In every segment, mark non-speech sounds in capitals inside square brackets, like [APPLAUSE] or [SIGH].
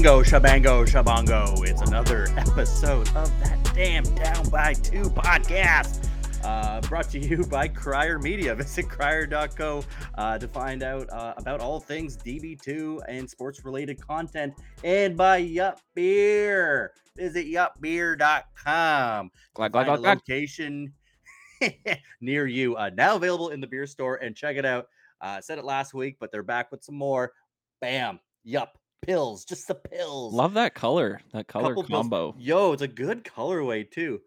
Shabingo, shabango, shabongo. It's another [LAUGHS] episode of that damn Down by Two podcast. Uh, brought to you by Crier Media. [LAUGHS] Visit crier.co uh, to find out uh, about all things DB2 and sports related content. And by Yup Beer. Visit yupbeer.com. Glad, glad, glad, location [LAUGHS] near you. Uh, now available in the beer store and check it out. Uh, said it last week, but they're back with some more. Bam. Yup. Pills. Just the pills. Love that color, that color Couple pills. combo. Yo, it's a good colorway too.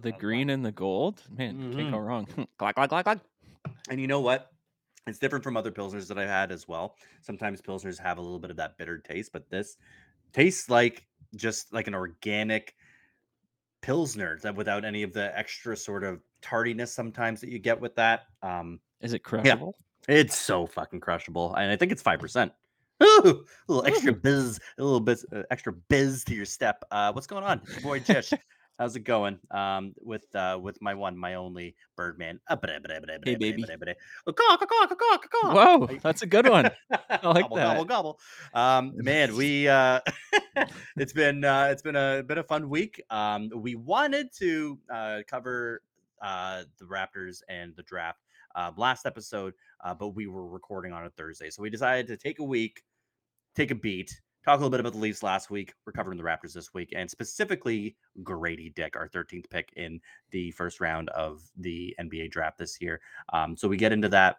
The green and the gold. Man, can't go Mhm. wrong. [LAUGHS] glad, glad, glad, glad. And you know what? It's different from other pilsners that I've had as well. Sometimes pilsners have a little bit of that bitter taste, but this tastes like just like an organic pilsner that without any of the extra sort of tardiness sometimes that you get with that. Um, Is it crushable? it's so fucking crushable, and I think it's five percent. Ooh, a little extra Ooh. biz, a little bit uh, extra biz to your step. Uh, what's going on, It's your boy Tish? How's it going? Um, with uh, with my one, my only Birdman. Hey, baby. Whoa, that's a good one. I [LAUGHS] like gobble, that. Gobble, gobble. Um, man, we uh, [LAUGHS] it's been uh, it's been a been a fun week. Um, we wanted to uh, cover uh, the Raptors and the draft uh, last episode, uh, but we were recording on a Thursday, so we decided to take a week, take a beat. Talk a little bit about the Leafs last week. We're the Raptors this week, and specifically Gradey Dick, our 13th pick in the first round of the NBA draft this year. Um, so we get into that.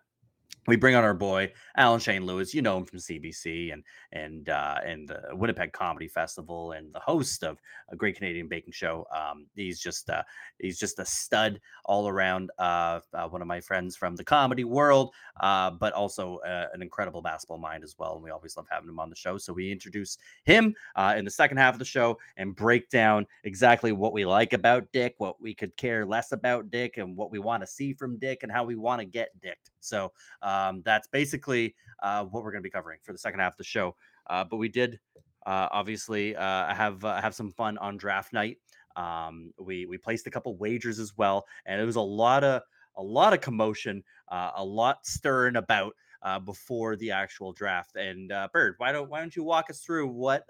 We bring on our boy Alan Shane Lewis. You know him from CBC and and uh, and the Winnipeg Comedy Festival and the host of a Great Canadian Baking Show. Um, he's just uh, he's just a stud all around. Uh, uh, one of my friends from the comedy world, uh, but also uh, an incredible basketball mind as well. And we always love having him on the show. So we introduce him uh, in the second half of the show and break down exactly what we like about Dick, what we could care less about Dick, and what we want to see from Dick, and how we want to get Dicked. So um, that's basically what we're going to be covering for the second half of the show. But we did uh, obviously uh, have uh, have some fun on draft night. Um, we we placed a couple wagers as well, and it was a lot of a lot of commotion, uh, a lot stirring about uh, before the actual draft. And uh, Bird, why don't why don't you walk us through what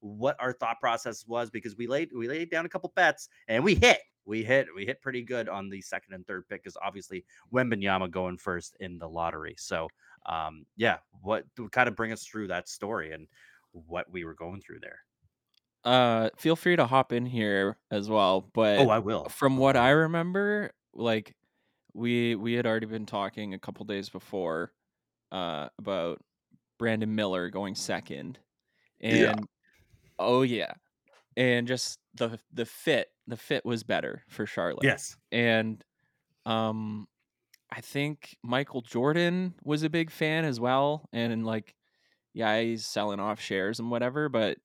what our thought process was? Because we laid we laid down a couple bets and we hit. We hit we hit pretty good on the second and third pick because obviously Wembanyama going first in the lottery. So um, yeah, what kind of bring us through that story and what we were going through there? Uh, feel free to hop in here as well. But Oh, I will. from what I remember, like we we had already been talking a couple days before uh about Brandon Miller going second. And Yeah. oh yeah. And just the the fit, the fit was better for Charlotte. Yes. and um i think michael jordan was a big fan as well and like yeah he's selling off shares and whatever but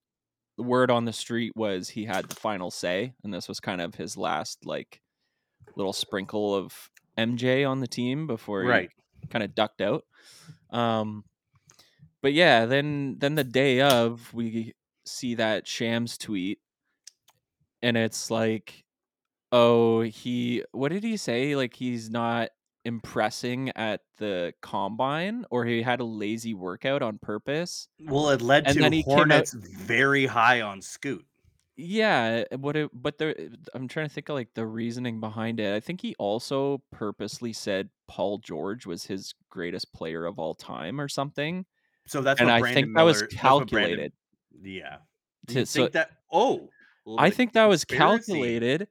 the word on the street was he had the final say and this was kind of his last like little sprinkle of mj on the team before Right. he kind of ducked out um but yeah then then the day of we see that shams tweet and it's like oh he what did he say like he's not impressing at the combine or he had a lazy workout on purpose Well, it led And to he out- Hornets very high on Scoot. yeah eh, what it but there eh, i'm trying to think of like the reasoning behind it i think he also purposely said paul george was his greatest player of all time or something So that's and what i Brandon think that was Miller- what Brandon- calculated yeah. to- you so- think that? Oh, i think that was calculated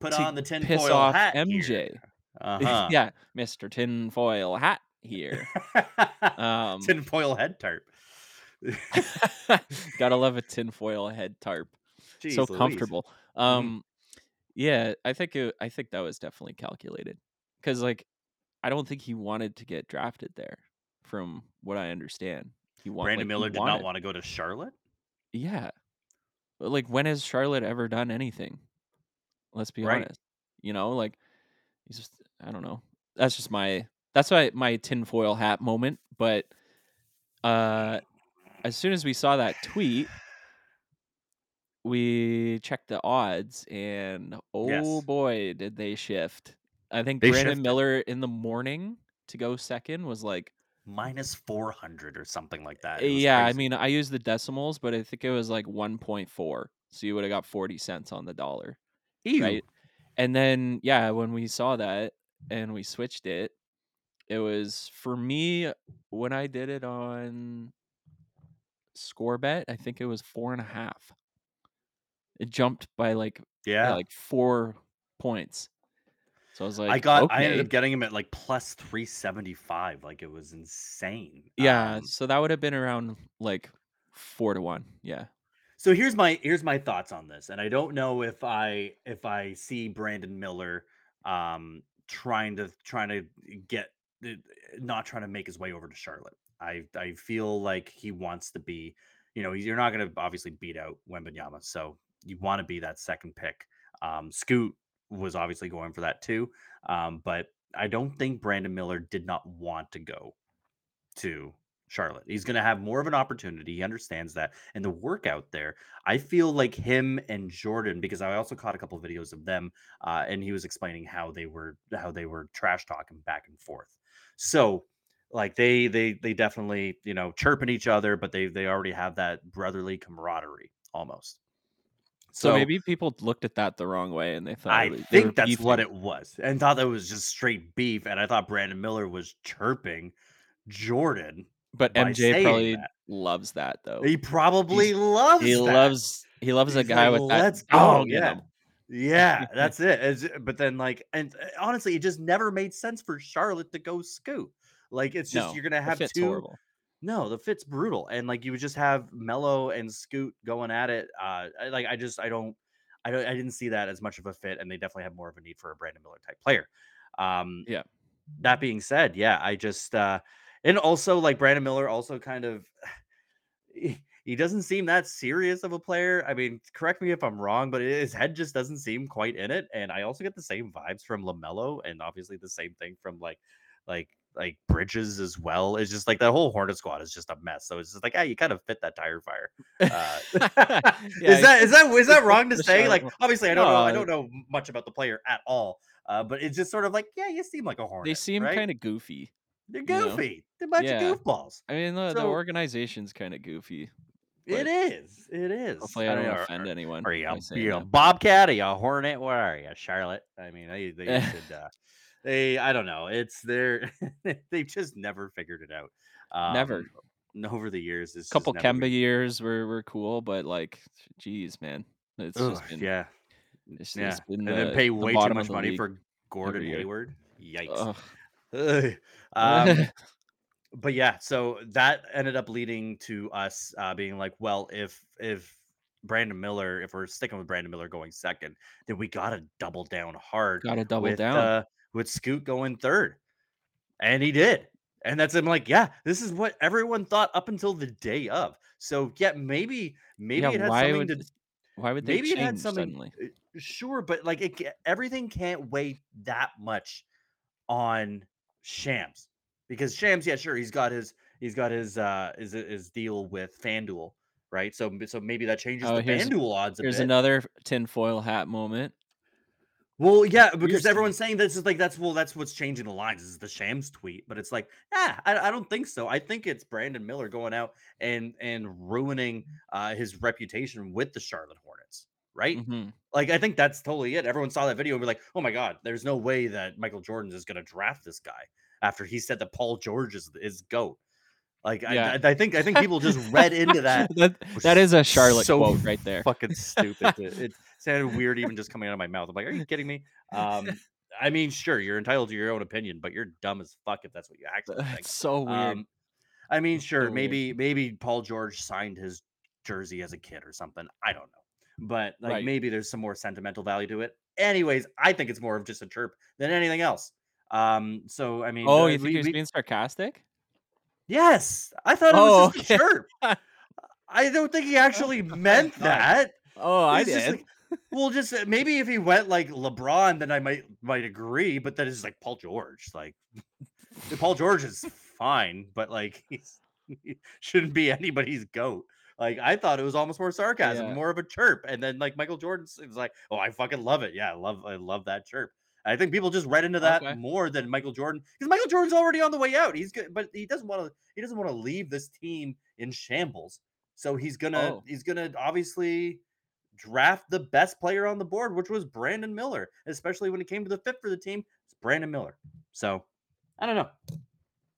Put on the piss tinfoil off hat. mj Uh [LAUGHS] yeah mr tinfoil hat here [LAUGHS] um tinfoil head tarp. [LAUGHS] Gotta love a tinfoil head tarp. Jeez so Louise. Mm-hmm. comfortable. Um, yeah, I think it, I think that was definitely calculated because like I don't think he wanted to get drafted there. From what I understand, he wanted. Brandon Miller did not want to go to Charlotte. Yeah, but like when has Charlotte ever done anything? Let's be Right. honest. You know, like he's just I don't know. That's just my that's my my tinfoil hat moment. But uh, as soon as we saw that tweet, we checked the odds, and oh Yes. boy, did they shift! I think They Brandon shifted. Miller in the morning to go second was like minus 400 or something like that. Was Yeah, I mean, I use the decimals, but I think it was like 1.4. So you would have got 40 cents on the dollar, Ew. right? And then yeah, when we saw that and we switched it, it was for me when I did it on score bet, I think it was four and a half. It jumped by like yeah, Yeah. like four points. So I was like, I got I ended up getting him at like plus 375. Like it was insane. Yeah, Um so that would have been around like four to one. Yeah. So here's my here's my thoughts on this, and I don't know if I if I see Brandon Miller um trying to trying to get uh, not trying to make his way over to Charlotte. I I feel like he wants to be, you know, you're not going to obviously beat out Wembanyama, so you want to be that second pick. Um, Scoot was obviously going for that too, um, but I don't think Brandon Miller did not want to go to Charlotte. He's going to have more of an opportunity. He understands that. And the workout there, I feel like him and Jordan, because I also caught a couple of videos of them, uh, and he was explaining how they were how they were trash talking back and forth. So like they they they definitely you know chirping each other, but they they already have that brotherly camaraderie almost. So So maybe people looked at that the wrong way and they thought I they think that's what it was, and thought that was just straight beef. And I thought Brandon Miller was chirping Jordan But MJ probably that. loves that though. He probably He's loves he that. loves he loves a guy like, with that "Let's go." Yeah. Yeah, [LAUGHS] that's it. It's- but then like and uh, honestly, it just never made sense for Charlotte to go scoot. Like it's just No, you're gonna have two horrible. no, the fit's brutal. And like you would just have Melo and Scoot going at it. Uh I- like I just I don't I don't I didn't see that as much of a fit, and they definitely have more of a need for a Brandon Miller type player. Um Yeah. that being said, yeah, I just uh and also like Brandon Miller also kind of he, he doesn't seem that serious of a player. I mean, correct me if I'm wrong, but his head just doesn't seem quite in it. And I also get the same vibes from Lamelo, and obviously the same thing from like like like Bridges as well. It's just like that whole Hornet squad is just a mess. So it's just like, ah, you kind of fit that tire fire. Uh, [LAUGHS] [LAUGHS] Yeah, is that is that is that wrong to [LAUGHS] say? Like, obviously, I don't know. I don't know much about the player at all. Uh, but it's just sort of like, yeah, you seem like a Hornet. They seem right? kind of goofy. They're you know? goofy. They're a bunch Yeah. of goofballs. I mean, the, the organization's kind of goofy. It is. It is. Hopefully, I don't know, offend are, anyone. Are you, a, you a bobcat? Are you a hornet? Where are you, Charlotte? I mean, they, they [LAUGHS] should. Uh, they. I don't know. It's their. [LAUGHS] they've just never figured it out. Um, Never. Over the years, a couple Kemba been- years were, were cool, but like, geez, man, it's Ugh, just been yeah, it's, yeah. it's been and then the- pay the way too much money for Gordon. Hayward. Yikes. Ugh. Um, [LAUGHS] but yeah, so that ended up leading to us uh, being like, well, if if Brandon Miller, if we're sticking with Brandon Miller going second, then we gotta double down hard. Gotta double with, down. Uh, with Scoot going third, and he did, and that's I'm like, yeah, this is what everyone thought up until the day of. So yeah, maybe maybe yeah, it had something would to why would they maybe it change had something suddenly? uh, sure but like it everything can't weigh that much on shams because shams yeah sure he's got his he's got his uh his, his deal with fanduel right? So so maybe that changes Oh, the fanduel odds a Here's bit. another tinfoil hat moment. well yeah because everyone's saying this is like that's well that's what's changing the lines is the shams tweet but it's like yeah I, I don't think so. I think it's brandon miller going out and and ruining uh his reputation with the charlotte hornets right Mhm. Like, I think that's totally it. Everyone saw that video and be like, "Oh my god, there's no way that Michael Jordan is going to draft this guy." After he said that Paul George is is goat. Like, Yeah. I, I, think I think people just [LAUGHS] read into that. that that is a Charlotte so quote right there. Fucking stupid. to- it [LAUGHS] sounded weird even just coming out of my mouth. I'm like, "Are you kidding me?" Um, [LAUGHS] I mean, sure, you're entitled to your own opinion, but you're dumb as fuck if that's what you actually think. So weird. Um, I mean, sure, weird. maybe maybe Paul George signed his jersey as a kid or something. I don't know, but like Right. maybe there's some more sentimental value to it. Anyways, I think it's more of just a chirp than anything else. Um, so I mean, oh, you think we- we- being sarcastic? yes, I thought it Oh, was just a chirp. I don't think he [LAUGHS] actually meant that. Oh, I did. like- well, just uh, maybe if he went like LeBron, then I might might agree. But then it's like Paul George. Like Paul George is fine, but like he's [LAUGHS] he shouldn't be anybody's goat. Like I thought it was almost more sarcasm, Yeah. more of a chirp, and then like Michael Jordan was like, "Oh, I fucking love it. Yeah, I love I love that chirp." I think people just read into that Okay. more than Michael Jordan because Michael Jordan's already on the way out. He's good, but he doesn't want to. He doesn't want to leave this team in shambles. So he's gonna Oh. he's gonna obviously draft the best player on the board, which was Brandon Miller, especially when it came to the fit for the team. It's Brandon Miller. So I don't know.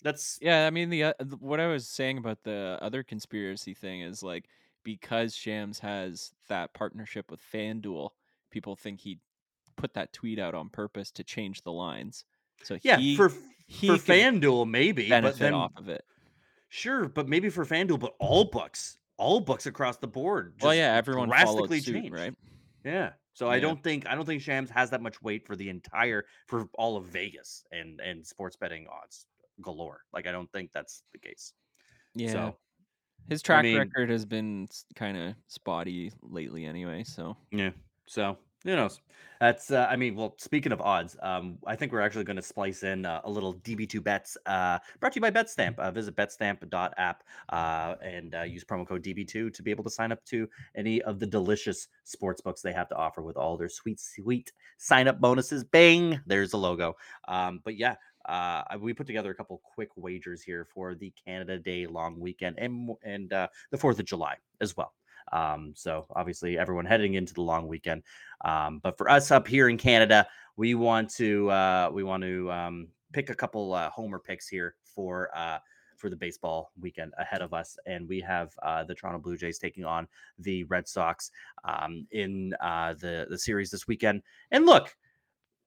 That's Yeah, I mean the uh, th- what I was saying about the other conspiracy thing is like because Shams has that partnership with FanDuel, people think he put that tweet out on purpose to change the lines. So yeah he for he for could FanDuel maybe, but benefit then off of it. Sure, but maybe for FanDuel, but all books, all books across the board. Well, just yeah, everyone followed drastically suit, changed. right? Yeah. So I Yeah. don't think I don't think Shams has that much weight for the entire for all of Vegas and and sports betting odds galore. Like I don't think that's the case. Yeah. So His track mean- record has been kind of spotty lately anyway, so yeah. So who knows? That's uh, I mean, well, speaking of odds, um, I think we're actually going to splice in uh, a little DB2 bets. Uh, brought to you by BetStamp. Uh, visit betstamp.app uh, and uh, use promo code DB2 to be able to sign up to any of the delicious sports books they have to offer with all their sweet, sweet sign up bonuses. Bang! There's the logo. Um, but yeah, uh, we put together a couple quick wagers here for the Canada Day long weekend and and uh, the Fourth of July as well. Um, so obviously everyone heading into the long weekend. Um, but for us up here in Canada, we want to uh, we want to um, pick a couple uh, homer picks here for uh, for the baseball weekend ahead of us, and we have uh, the Toronto Blue Jays taking on the Red Sox um, in uh, the the series this weekend. And look,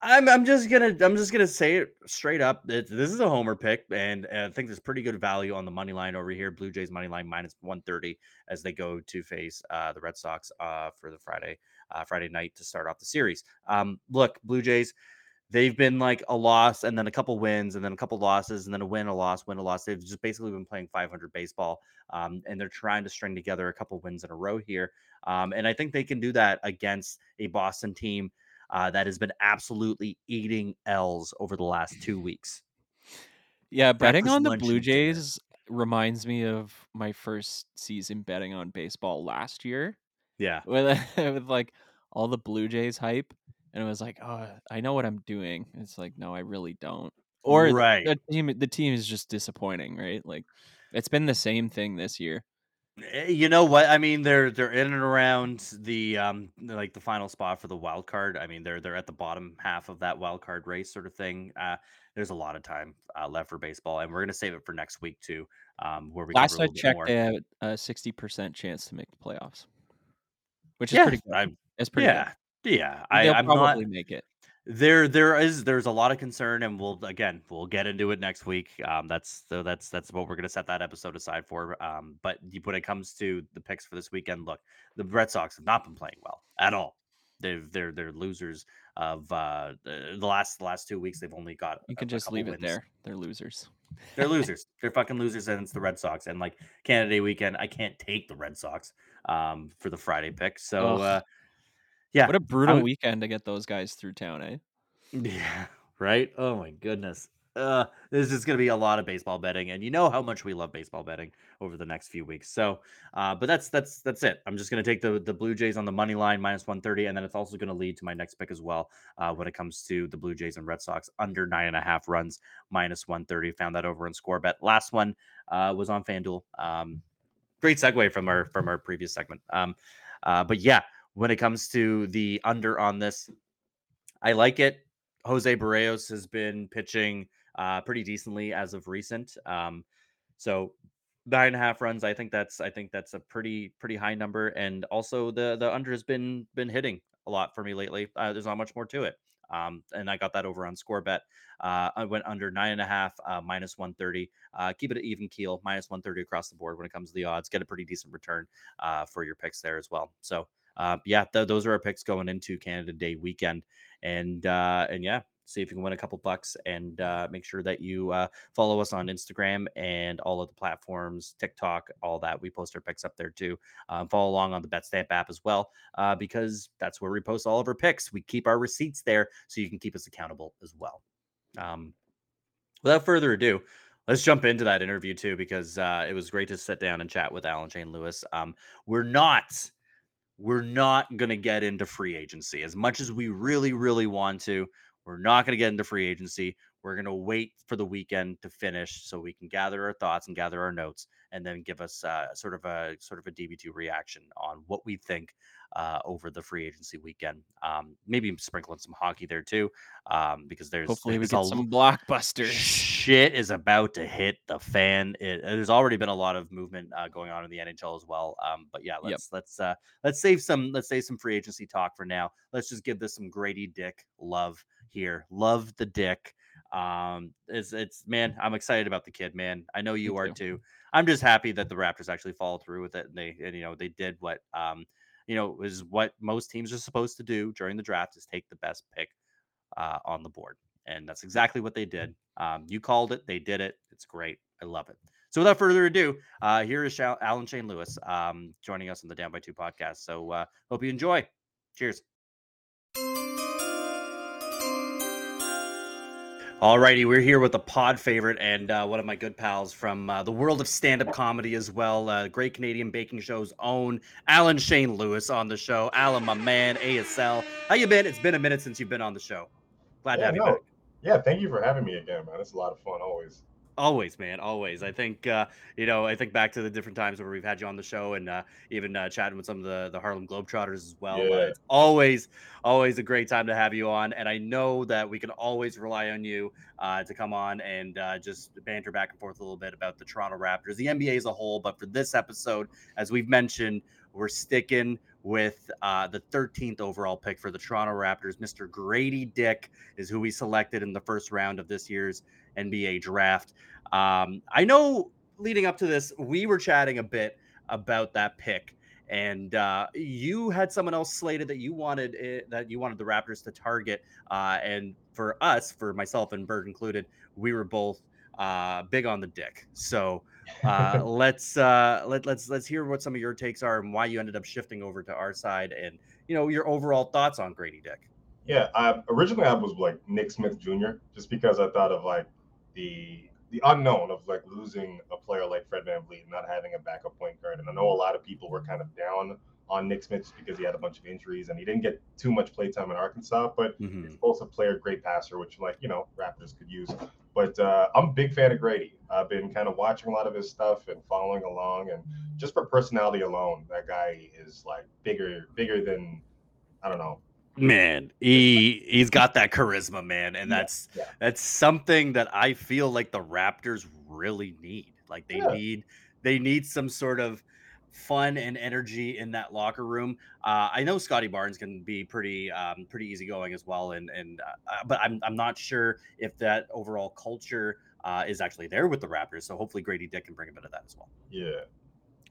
I'm I'm just gonna I'm just gonna say it straight up. It, this is a homer pick, and uh, I think there's pretty good value on the money line over here. Blue Jays money line minus 130 as they go to face uh, the Red Sox uh, for the Friday uh, Friday night to start off the series. Um, look, Blue Jays, they've been like a loss and then a couple wins and then a couple losses and then a win, a loss, win, a loss. They've just basically been playing 500 baseball, um, and they're trying to string together a couple wins in a row here. Um, and I think they can do that against a Boston team uh, that has been absolutely eating L's over the last two weeks. yeah, betting Breakfast, on the Blue and dinner. Jays reminds me of my first season betting on baseball last year. Yeah. with [LAUGHS] with like all the Blue Jays hype, and it was like, oh, I know what I'm doing. It's like, no, I really don't. Or Right. the team, the team is just disappointing, right? Like, it's been the same thing this year. Eh, You know what? I mean, they're they're in and around the um like the final spot for the wild card. I mean, they're they're at the bottom half of that wild card race sort of thing. Uh, there's a lot of time uh, left for baseball, and we're gonna save it for next week too, um, where we Last I checked, they had a sixty percent chance to make the playoffs, which is Yeah, pretty good. I, It's pretty yeah, yeah. I, They'll I'm not. probably make it. There, there is, there's a lot of concern, and we'll again, we'll get into it next week. Um, that's so that's that's what we're gonna set that episode aside for. Um, but when it comes to the picks for this weekend, look, the Red Sox have not been playing well at all. They've they're they're losers of uh the last the last two weeks. They've only got You can a just couple leave it wins. there. They're losers. They're [LAUGHS] losers. They're fucking losers, and it's the Red Sox. And like Canada Day weekend, I can't take the Red Sox um for the Friday pick. So uh, yeah, What a brutal would- weekend to get those guys through town, eh? Yeah, [LAUGHS] right. Oh my goodness. Uh, this is going to be a lot of baseball betting, and you know how much we love baseball betting over the next few weeks. So, uh, but that's that's that's it. I'm just going to take the the Blue Jays on the money line minus 130, and then it's also going to lead to my next pick as well. Uh, when it comes to the Blue Jays and Red Sox under nine and a half runs minus 130, found that over in score bet. Last one uh, was on FanDuel. Um, great segue from our from our previous segment. Um, uh, but yeah, when it comes to the under on this, I like it. Jose Berrios has been pitching uh, pretty decently as of recent. Um, so nine and a half runs. I think that's I think that's a pretty pretty high number. And also the the under has been been hitting a lot for me lately. Uh, there's not much more to it. Um, and I got that over on score bet. Uh, I went under nine and a half, uh, minus 130. Uh, keep it at even keel, minus 130 across the board when it comes to the odds. Get a pretty decent return uh, for your picks there as well. So, uh, yeah, th- those are our picks going into Canada Day weekend and uh and yeah see if you can win a couple bucks and uh make sure that you uh follow us on instagram and all of the platforms tiktok all that we post our picks up there too um, follow along on the betstamp app as well uh because that's where we post all of our picks we keep our receipts there so you can keep us accountable as well. Um without further ado let's jump into that interview too because uh it was great to sit down and chat with alan shane lewis um we're not we're not going to get into free agency as much as we really really want to We're not going to get into free agency. We're going to wait for the weekend to finish so we can gather our thoughts and gather our notes and then give us uh, sort of a sort of a DB2 reaction on what we think uh, over the free agency weekend. Um, maybe sprinkling some hockey there too, um, because there's Hopefully, we get some blockbusters. shit is about to hit the fan. It, there's already been a lot of movement uh, going on in the NHL as well. Um, but yeah, let's let's uh, let's save some let's save some free agency talk for now. Let's just give this some Gradey Dick love here. Love the Dick. Um, it's it's man, I'm excited about the kid, man. I know you are too. too. I'm just happy that the Raptors actually followed through with it, and they and you know they did what um you know is what most teams are supposed to do during the draft is take the best pick uh, on the board. And that's exactly what they did. Um, you called it, they did it. It's great. I love it. So without further ado, uh, here is Alan Shane Lewis um, joining us on the Down by Two podcast. So uh, hope you enjoy. Cheers. Alrighty, we're here with a pod favorite and uh, one of my good pals from uh, the world of stand-up comedy as well. Uh, Great Canadian Baking Show's own Alan Shane Lewis on the show. Alan, my man, ASL. How you been? It's been a minute since you've been on the show. Glad to Yeah, have you back. Yeah, thank you for having me again, man. It's a lot of fun always. Always, man. Always. I think uh, you know. I think back to the different times where we've had you on the show, and uh, even uh, chatting with some of the the Harlem Globetrotters as well. Uh, Yeah. it's always, always a great time to have you on, and I know that we can always rely on you uh, to come on and uh, just banter back and forth a little bit about the Toronto Raptors, the NBA as a whole. But for this episode, as we've mentioned, we're sticking with uh, the 13th overall pick for the Toronto Raptors. Mr. Gradey Dick is who we selected in the first round of this year's NBA draft. Um, I know leading up to this, we were chatting a bit about that pick, and uh, you had someone else slated that you wanted it, that you wanted the Raptors to target. Uh, and for us, for myself and Bird included, we were both uh, big on the dick. So uh, [LAUGHS] let's uh, let let's let's hear what some of your takes are and why you ended up shifting over to our side, and you know your overall thoughts on Gradey Dick. Yeah, I, originally I was like Nick Smith Jr. just because I thought of like the the unknown of like losing a player like Fred VanVleet, and not having a backup point guard. And I know a lot of people were kind of down on Nick Smith just because he had a bunch of injuries and he didn't get too much playtime in Arkansas, but Mhm. a player, great passer, which like you know Raptors could use. But uh, I'm a big fan of Gradey. I've been kind of watching a lot of his stuff and following along, and just for personality alone, that guy is like bigger, bigger than I don't know. Man, he he's got that charisma, man, and Yeah, that's yeah. that's something that I feel like the Raptors really need. Like they Yeah. need they need some sort of fun and energy in that locker room. Uh, I know Scottie Barnes can be pretty um, pretty easygoing as well, and and uh, but I'm I'm not sure if that overall culture uh, is actually there with the Raptors. So hopefully Gradey Dick can bring a bit of that as well. Yeah,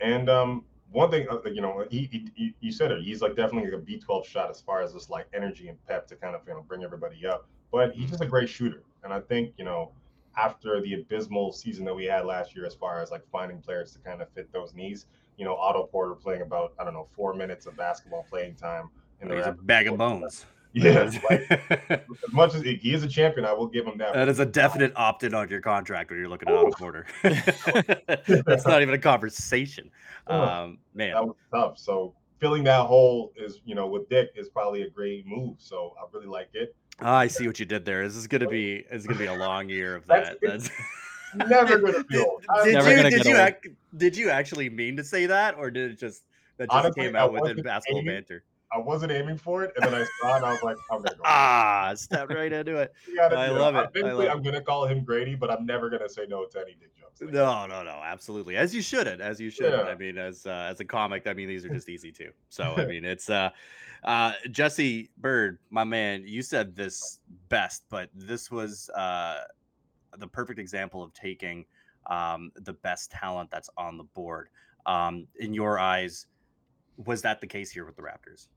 and um, one thing uh, you know, he, he, he you said it. He's like definitely like a B12 shot as far as this like energy and pep to kind of you know bring everybody up. But he's just a great shooter, and I think you know after the abysmal season that we had last year, as far as like finding players to kind of fit those needs, you know, Otto Porter playing about I don't know four minutes of basketball playing time. in the He's a bag of bones. Yeah, like, as [LAUGHS] much as he is a champion, I will give him that. That is a definite opt-in on your contract when you're looking at Otto Porter. [LAUGHS] That's not even a conversation. Oh, Um, man, that was tough. So filling that hole is, you know, with Dick is probably a great move. So I really like it. I see what you did there. This is gonna be it's gonna be a long year of that. That's [LAUGHS] Never gonna be did, old. I'm did Never you did you old. ac- did you actually mean to say that, or did it just that just Honestly, came out within wasn't basketball aiming. banter? I wasn't aiming for it, and then I saw it, and I was like, I'm gonna go. Ah, stepped right into it. [LAUGHS] Gotta I love it. I love I'm gonna call him Gradey, but I'm never gonna say no to any Dick jokes. Like, No, no, no, absolutely. As you shouldn't, as you should. Yeah. I mean, as uh, as a comic, I mean, these are just easy too. So, I [LAUGHS] mean, it's uh, uh, Jesse Bird, my man. You said this best, but this was uh, the perfect example of taking um, the best talent that's on the board. Um, in your eyes, was that the case here with the Raptors?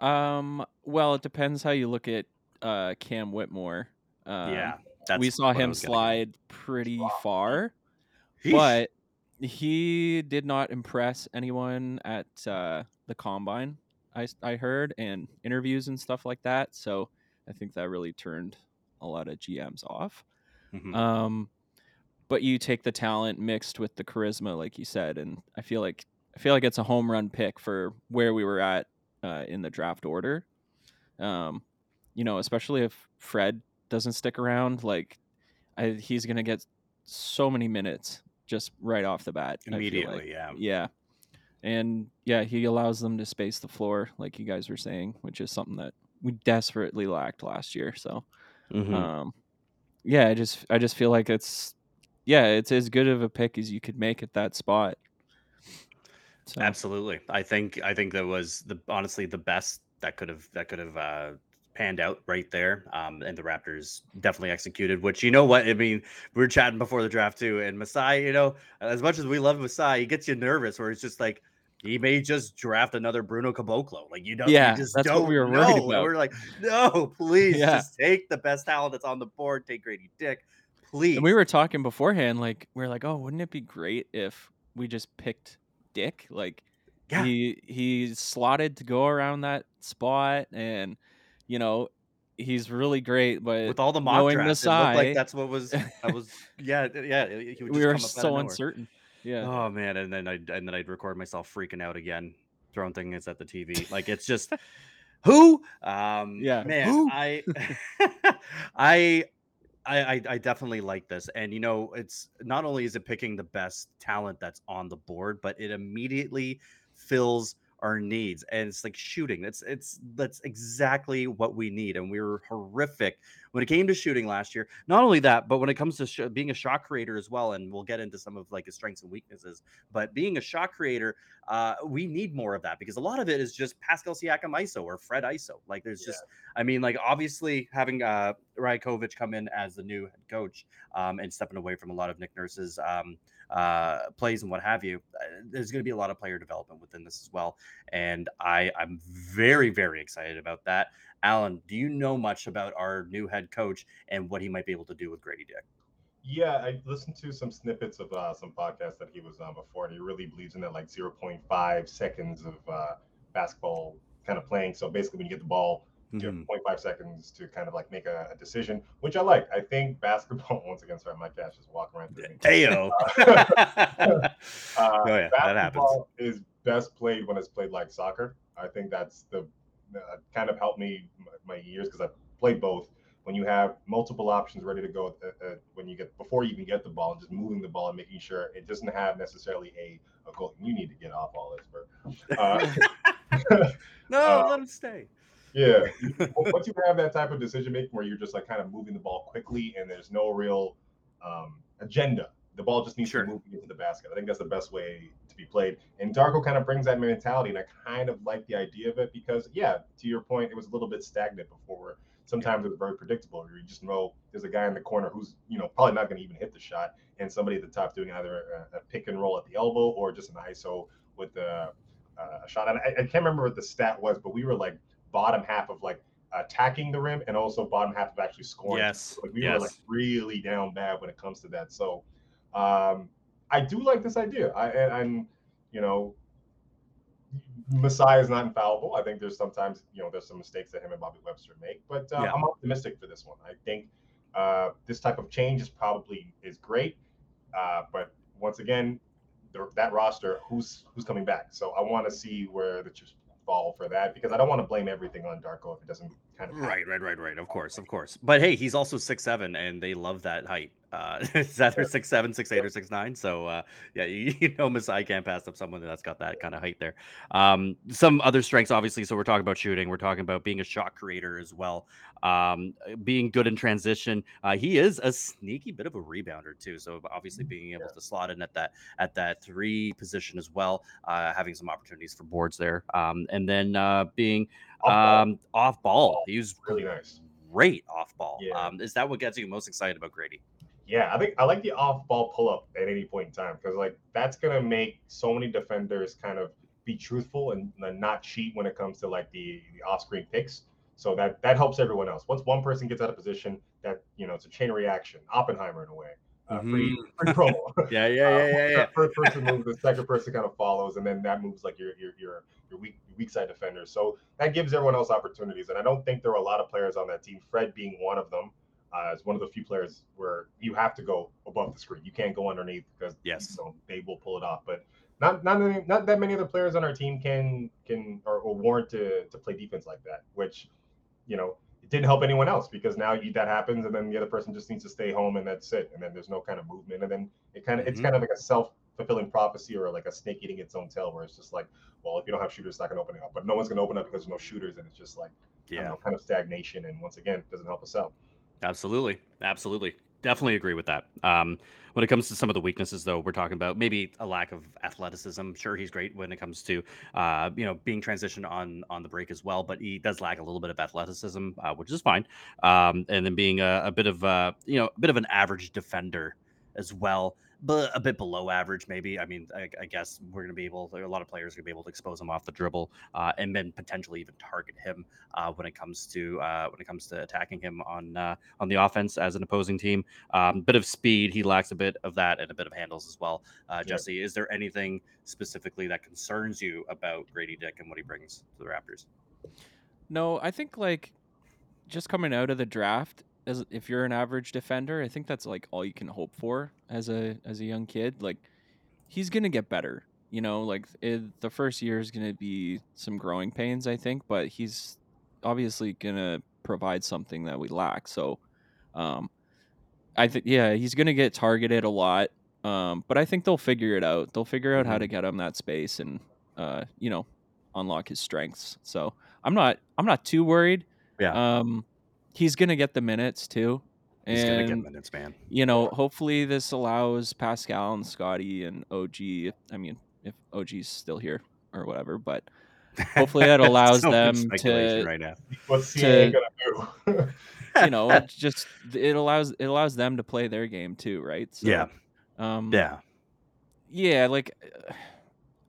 Um, well, it depends how you look at uh, Cam Whitmore. Um, yeah, that's we saw him was gonna go. slide pretty far, Yeesh. but he did not impress anyone at uh, the combine. I, I heard and interviews and stuff like that. So I think that really turned a lot of GMs off. Mhm. Um, but you take the talent mixed with the charisma, like you said, and I feel like I feel like it's a home run pick for where we were at uh, in the draft order. Um, you know, especially if Fred doesn't stick around, like I, he's gonna get so many minutes just right off the bat. Immediately, like. yeah. Yeah. And yeah, he allows them to space the floor, like you guys were saying, which is something that we desperately lacked last year. So, Mhm. um, yeah, I just I just feel like it's yeah, it's as good of a pick as you could make at that spot. So, Absolutely. I think I think that was the honestly the best that could have that could have uh panned out right there. Um and the Raptors definitely executed, which you know what? I mean, we were chatting before the draft too. And Masai, you know, as much as we love Masai, he gets you nervous where it's just like he may just draft another Bruno Caboclo. Like you don't Yeah, you just that's what don't we were know. worried And about. We're like, no, [LAUGHS] please Yeah. just take the best talent that's on the board, take Gradey Dick. Please. and we were talking beforehand, like we are like, oh, wouldn't it be great if we just picked Dick? Like Yeah. he he's slotted to go around that spot, and you know he's really great. But with all the mock knowing drafts, Masai- like that's what was that was [LAUGHS] yeah, yeah. He would just we were come up so uncertain. Yeah, Oh man, and then I and then I'd record myself freaking out again, throwing things at the TV. Like it's just [LAUGHS] who? Um Yeah, man, who? I [LAUGHS] I I I I definitely like this. And you know, it's not only is it picking the best talent that's on the board, but it immediately fills our needs and it's like shooting it's it's that's exactly what we need and we were horrific when it came to shooting last year. Not only that but when it comes to sh- being a shot creator as well and we'll get into some of like his strengths and weaknesses but being a shot creator uh we need more of that because a lot of it is just pascal siakam iso or fred iso like there's just i mean like obviously having uh Rajakovic come in as the new head coach um and stepping away from a lot of nick nurse's um uh plays and what have you uh, there's going to be a lot of player development within this as well and i i'm very very excited about that alan do you know much about our new head coach and what he might be able to do with gradey dick Yeah, I listened to some snippets of uh, some podcasts that he was on before, and he really believes in that like 0.5 seconds of uh, basketball kind of playing. So basically, when you get the ball, you have Mhm. 0.5 seconds to kind of like make a, a decision, which I like. I think basketball, [LAUGHS] once again, sorry, my cat's just walking around through me. Ayo. Uh, [LAUGHS] [LAUGHS] Oh, yeah, that happens. is best played when it's played like soccer. I think that's the uh, kind of helped me my, my years because I played both. When you have multiple options ready to go, uh, uh, when you get before you even get the ball, and just moving the ball and making sure it doesn't have necessarily a, a goal. You need to get off all this, bro. Uh, no Uh, let him stay yeah. [LAUGHS] Once you have that type of decision making where you're just like kind of moving the ball quickly and there's no real um, agenda, the ball just needs Sure. to move into the basket. I think that's the best way to be played. And Darko kind of brings that mentality, and I kind of like the idea of it because, yeah, to your point, it was a little bit stagnant before. Where sometimes it was very predictable. You just know there's a guy in the corner who's you know probably not going to even hit the shot, and somebody at the top doing either a, a pick and roll at the elbow or just an ISO with the uh, a shot. And I, I can't remember what the stat was, but we were like bottom half of like attacking the rim and also bottom half of actually scoring. Yes, Like we yes. were like really down bad when it comes to that. So um, I do like this idea. I and, and you know, Masai is not infallible. I think there's sometimes you know there's some mistakes that him and Bobby Webster make, but uh, Yeah. I'm optimistic for this one. I think uh, this type of change is probably is great, uh, but once again, the, that roster, who's who's coming back? So I want to see where the chips fall for that because I don't want to blame everything on Darko if it doesn't kind of happen. Right, right, right, right. Of course, of course. But hey, he's also six seven, and they love that height. Uh, [LAUGHS] it's either six seven, six eight, or six nine. So uh, yeah, you, [LAUGHS] you know, Masai can't pass up someone that's got that kind of height there. Um, some other strengths, obviously. So we're talking about shooting. We're talking about being a shot creator as well. Um, being good in transition. Uh, he is a sneaky bit of a rebounder too. So obviously being able to slot in at that at that three position as well, uh, having some opportunities for boards there. Um, and then uh, being Off ball, um, off ball. He was really nice. great off ball. Yeah. Um, is that what gets you most excited about Gradey? Yeah, I think I like the off ball pull up at any point in time because like that's gonna make so many defenders kind of be truthful and, and not cheat when it comes to like the, the off screen picks. So that that helps everyone else. Once one person gets out of position, that you know it's a chain reaction. Oppenheimer in a way. Uh, free, free promo. [LAUGHS] Yeah, yeah, yeah, yeah, yeah. [LAUGHS] First person moves, the second person kind of follows, and then that moves like your your your your weak your weak side defenders. So that gives everyone else opportunities. And I don't think there were a lot of players on that team. Fred being one of them, uh, is one of the few players where you have to go above the screen. You can't go underneath because Yes. you know, they will pull it off. But not not many- not that many other players on our team can can or, or warrant to to play defense like that. Which you know it didn't help anyone else because now you, that happens and then the other person just needs to stay home and that's it and then there's no kind of movement and then it kind of it's Mhm. kind of like a self fulfilling prophecy or like a snake eating its own tail where it's just like well if you don't have shooters it's not going to open it up but no one's going to open up because there's no shooters and it's just like Yeah. know, kind of stagnation and once again it doesn't help us out Absolutely. Absolutely. Definitely agree with that. Um, when it comes to some of the weaknesses, though, we're talking about maybe a lack of athleticism. Sure, he's great when it comes to, uh, you know, being transitioned on on the break as well, but he does lack a little bit of athleticism, uh, which is fine. Um, and then being a, a bit of, uh, you know, a bit of an average defender as well, but a bit below average, maybe. I mean, I, I guess we're going to be able, a lot of players are going to be able to expose him off the dribble, uh, and then potentially even target him uh, when it comes to uh, when it comes to attacking him on uh, on the offense as an opposing team. Um, bit of speed, he lacks a bit of that, and a bit of handles as well. Uh. Jesse, is there anything specifically that concerns you about Gradey Dick and what he brings to the Raptors? No, I think like just coming out of the draft as if you're an average defender, I think that's like all you can hope for as a as a young kid. Like he's going to get better. You know, like it, the first year is going to be some growing pains, I think, but he's obviously going to provide something that we lack. So um I think yeah, he's going to get targeted a lot. Um but I think they'll figure it out. They'll figure out how to get him that space and uh you know, unlock his strengths. So I'm not I'm not too worried. Yeah. Um he's gonna get the minutes too. He's gonna get And minutes, man. you know, hopefully this allows Pascal and Scottie and OG I mean, if OG's still here or whatever, but Hopefully that [LAUGHS] allows So them to- right now. what's CA To- gonna do [LAUGHS] you know, it just it allows it allows them to play their game too, right? So, yeah, Um yeah, yeah, like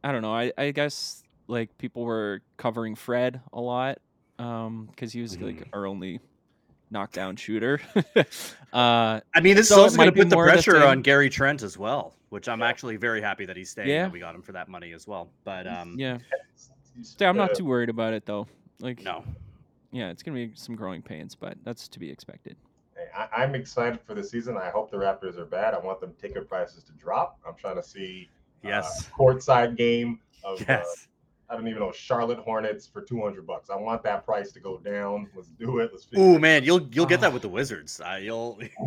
I don't know. I I guess like people were covering Fred a lot um cuz he was like Mhm. our only knockdown shooter. [LAUGHS] uh I mean, this So is also going might to put the more of the pressure on Gary Trent as well, which I'm Yeah. actually very happy that he's staying. Yeah. That we got him for that money as well. But um, yeah. He's- Yeah, I'm not uh, too worried about it though. Like no, yeah, it's going to be some growing pains, but that's to be expected. Hey, I, I'm excited for the season. I hope the Raptors are bad. I want them ticket prices to drop. I'm trying to see yes, uh, courtside game of uh, yes. I don't even know Charlotte Hornets for 200 bucks. I want that price to go down. Let's do it. Let's Ooh man, you'll you'll get that with the [SIGHS] Wizards. Uh, you'll [LAUGHS]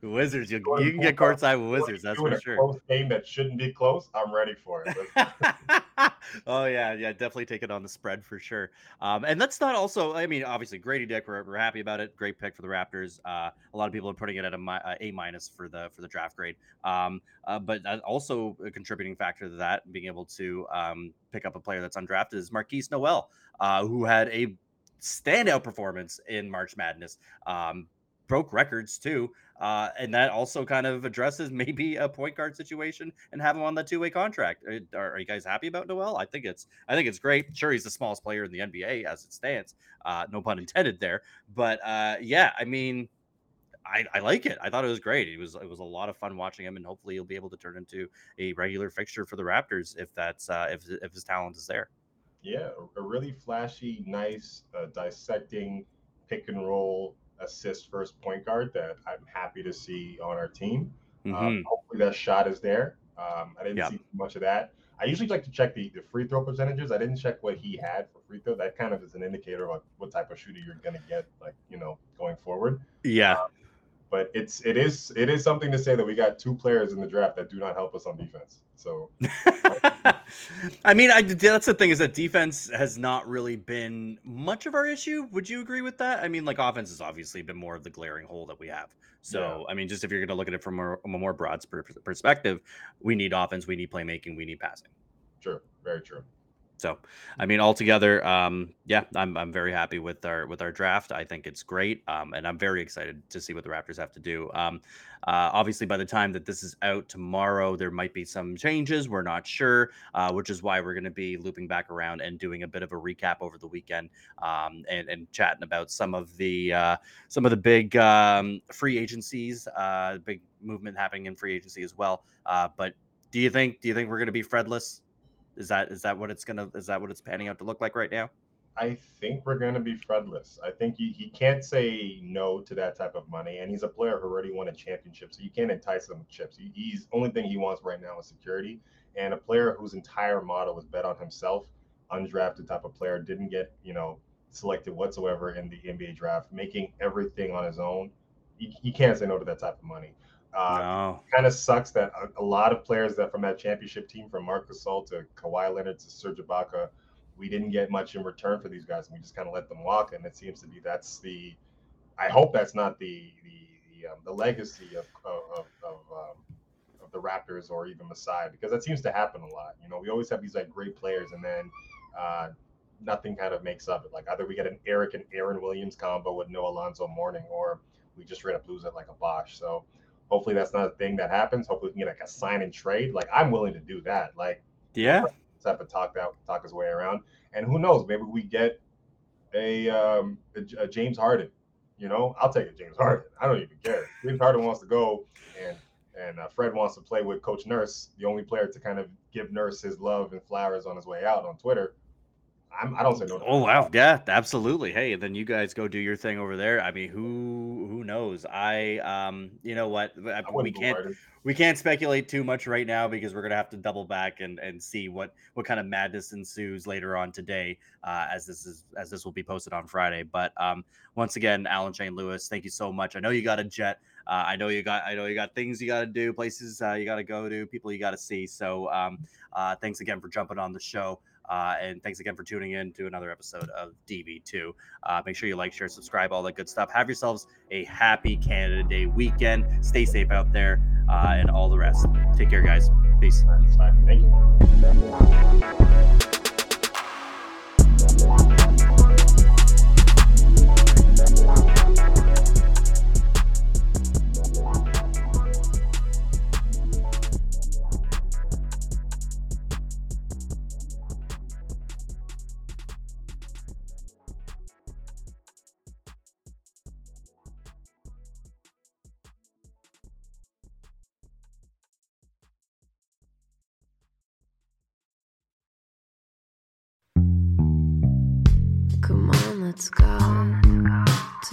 the Wizards. You you can get courtside with. Wizards. That's for sure. Close game that shouldn't be close. I'm ready for it. [LAUGHS] [LAUGHS] Oh yeah, yeah, definitely take it on the spread for sure. Um, and that's not also. I mean, obviously, Gradey Dick, we're, we're happy about it. Great pick for the Raptors. Uh, a lot of people are putting it at a mi- uh, A minus for the for the draft grade. Um, uh, but also a contributing factor to that, being able to um, pick up a player that's undrafted, is Markquis Nowell, uh, who had a standout performance in March Madness. Um, broke records too. Uh, and that also kind of addresses [LAUGHS] maybe a point guard situation and have him on the two way contract. Uh, Are, are you guys happy about Nowell? I think it's I think it's great. Sure, he's the smallest player in the NBA as it stands. Uh, no pun intended there. But uh, yeah, I mean, I, I like it. I thought it was great. It was it was a lot of fun watching him, and hopefully he'll be able to turn into a regular fixture for the Raptors if that's uh, if if his talent is there. yeah, a- really flashy, nice, uh, dissecting pick and roll assist first point guard that I'm happy to see on our team. Mhm. Um, hopefully that shot is there. Um, I didn't see much of that. I usually like to check the, the free throw percentages. I didn't check what he had for free throw. That kind of is an indicator of what type of shooter you're going to get, like you know, going forward. Yeah, But it's it is it is something to say that we got two players in the draft that do not help us on defense. So [LAUGHS] I mean, I, that's the thing is that defense has not really been much of our issue. Would you agree with that? I mean, like offense has obviously been more of the glaring hole that we have. So, I mean, just if you're going to look at it from a, a more broad perspective, we need offense, we need playmaking, we need passing. true, very true. So, I mean, altogether, um, yeah, I'm I'm very happy with our with our draft. I think it's great, um, and I'm very excited to see what the Raptors have to do. Um, uh, obviously, by the time that this is out tomorrow, there might be some changes. We're not sure, uh, which is why we're going to be looping back around and doing a bit of a recap over the weekend, um, and and chatting about some of the uh, some of the big um, free agencies, uh, big movement happening in free agency as well. Uh, but do you think do you think we're going to be Fredless? Is that is that what it's gonna is that what it's panning out to look like right now? I think we're to be Fredless. I think he, he can't say no to that type of money, and he's a player who already won a championship, so you can't entice him with chips. He, he's only thing he wants right now is security, and a player whose entire model was bet on himself, undrafted type of player, didn't get you know selected whatsoever in the NBA draft, making everything on his own. You can't say no to that type of money. Uh, no. Kind of sucks that a, a, lot of players that from that championship team, from Marc Gasol to Kawhi Leonard to Serge Ibaka, we didn't get much in return for these guys, and we just kind of let them walk. And it seems to be that's the. I hope that's not the the the, um, the legacy of of, of, um, of the Raptors or even Masai because that seems to happen a lot. You know, we always have these like great players, and then uh, nothing kind of makes up it. Like either we get an Eric and Aaron Williams combo with no Alonzo Mourning, or we just straight up lose it like a Bosh. So hopefully that's not a thing that happens. Hopefully we can get like a sign and trade. Like I'm willing to do that. Like yeah, type of talk that talk his way around. And who knows? Maybe we get a, um, a, a James Harden. You know, I'll take a James Harden. I don't even care. James Harden wants to go, and and uh, Fred wants to play with Coach Nurse, the only player to kind of give Nurse his love and flowers on his way out on Twitter. I'm, I do not say no. oh wow, yeah, absolutely. Hey, then you guys go do your thing over there. I mean, who who knows? I um, you know what? we can't we can't speculate too much right now because we're gonna have to double back and and see what what kind of madness ensues later on today, uh, as this is as this will be posted on Friday. But um, once again, Alan Shane Lewis, thank you so much. I know you got a jet. Uh, I know you got I know you got things you got to do, places uh, you got to go to, people you got to see. So um, uh, thanks again for jumping on the show. Uh, and thanks again for tuning in to another episode of DB2. Uh, make sure you like, share, subscribe, all that good stuff. Have yourselves a happy Canada Day weekend. Stay safe out there uh, and all the rest. Take care, guys. Peace. Thank you.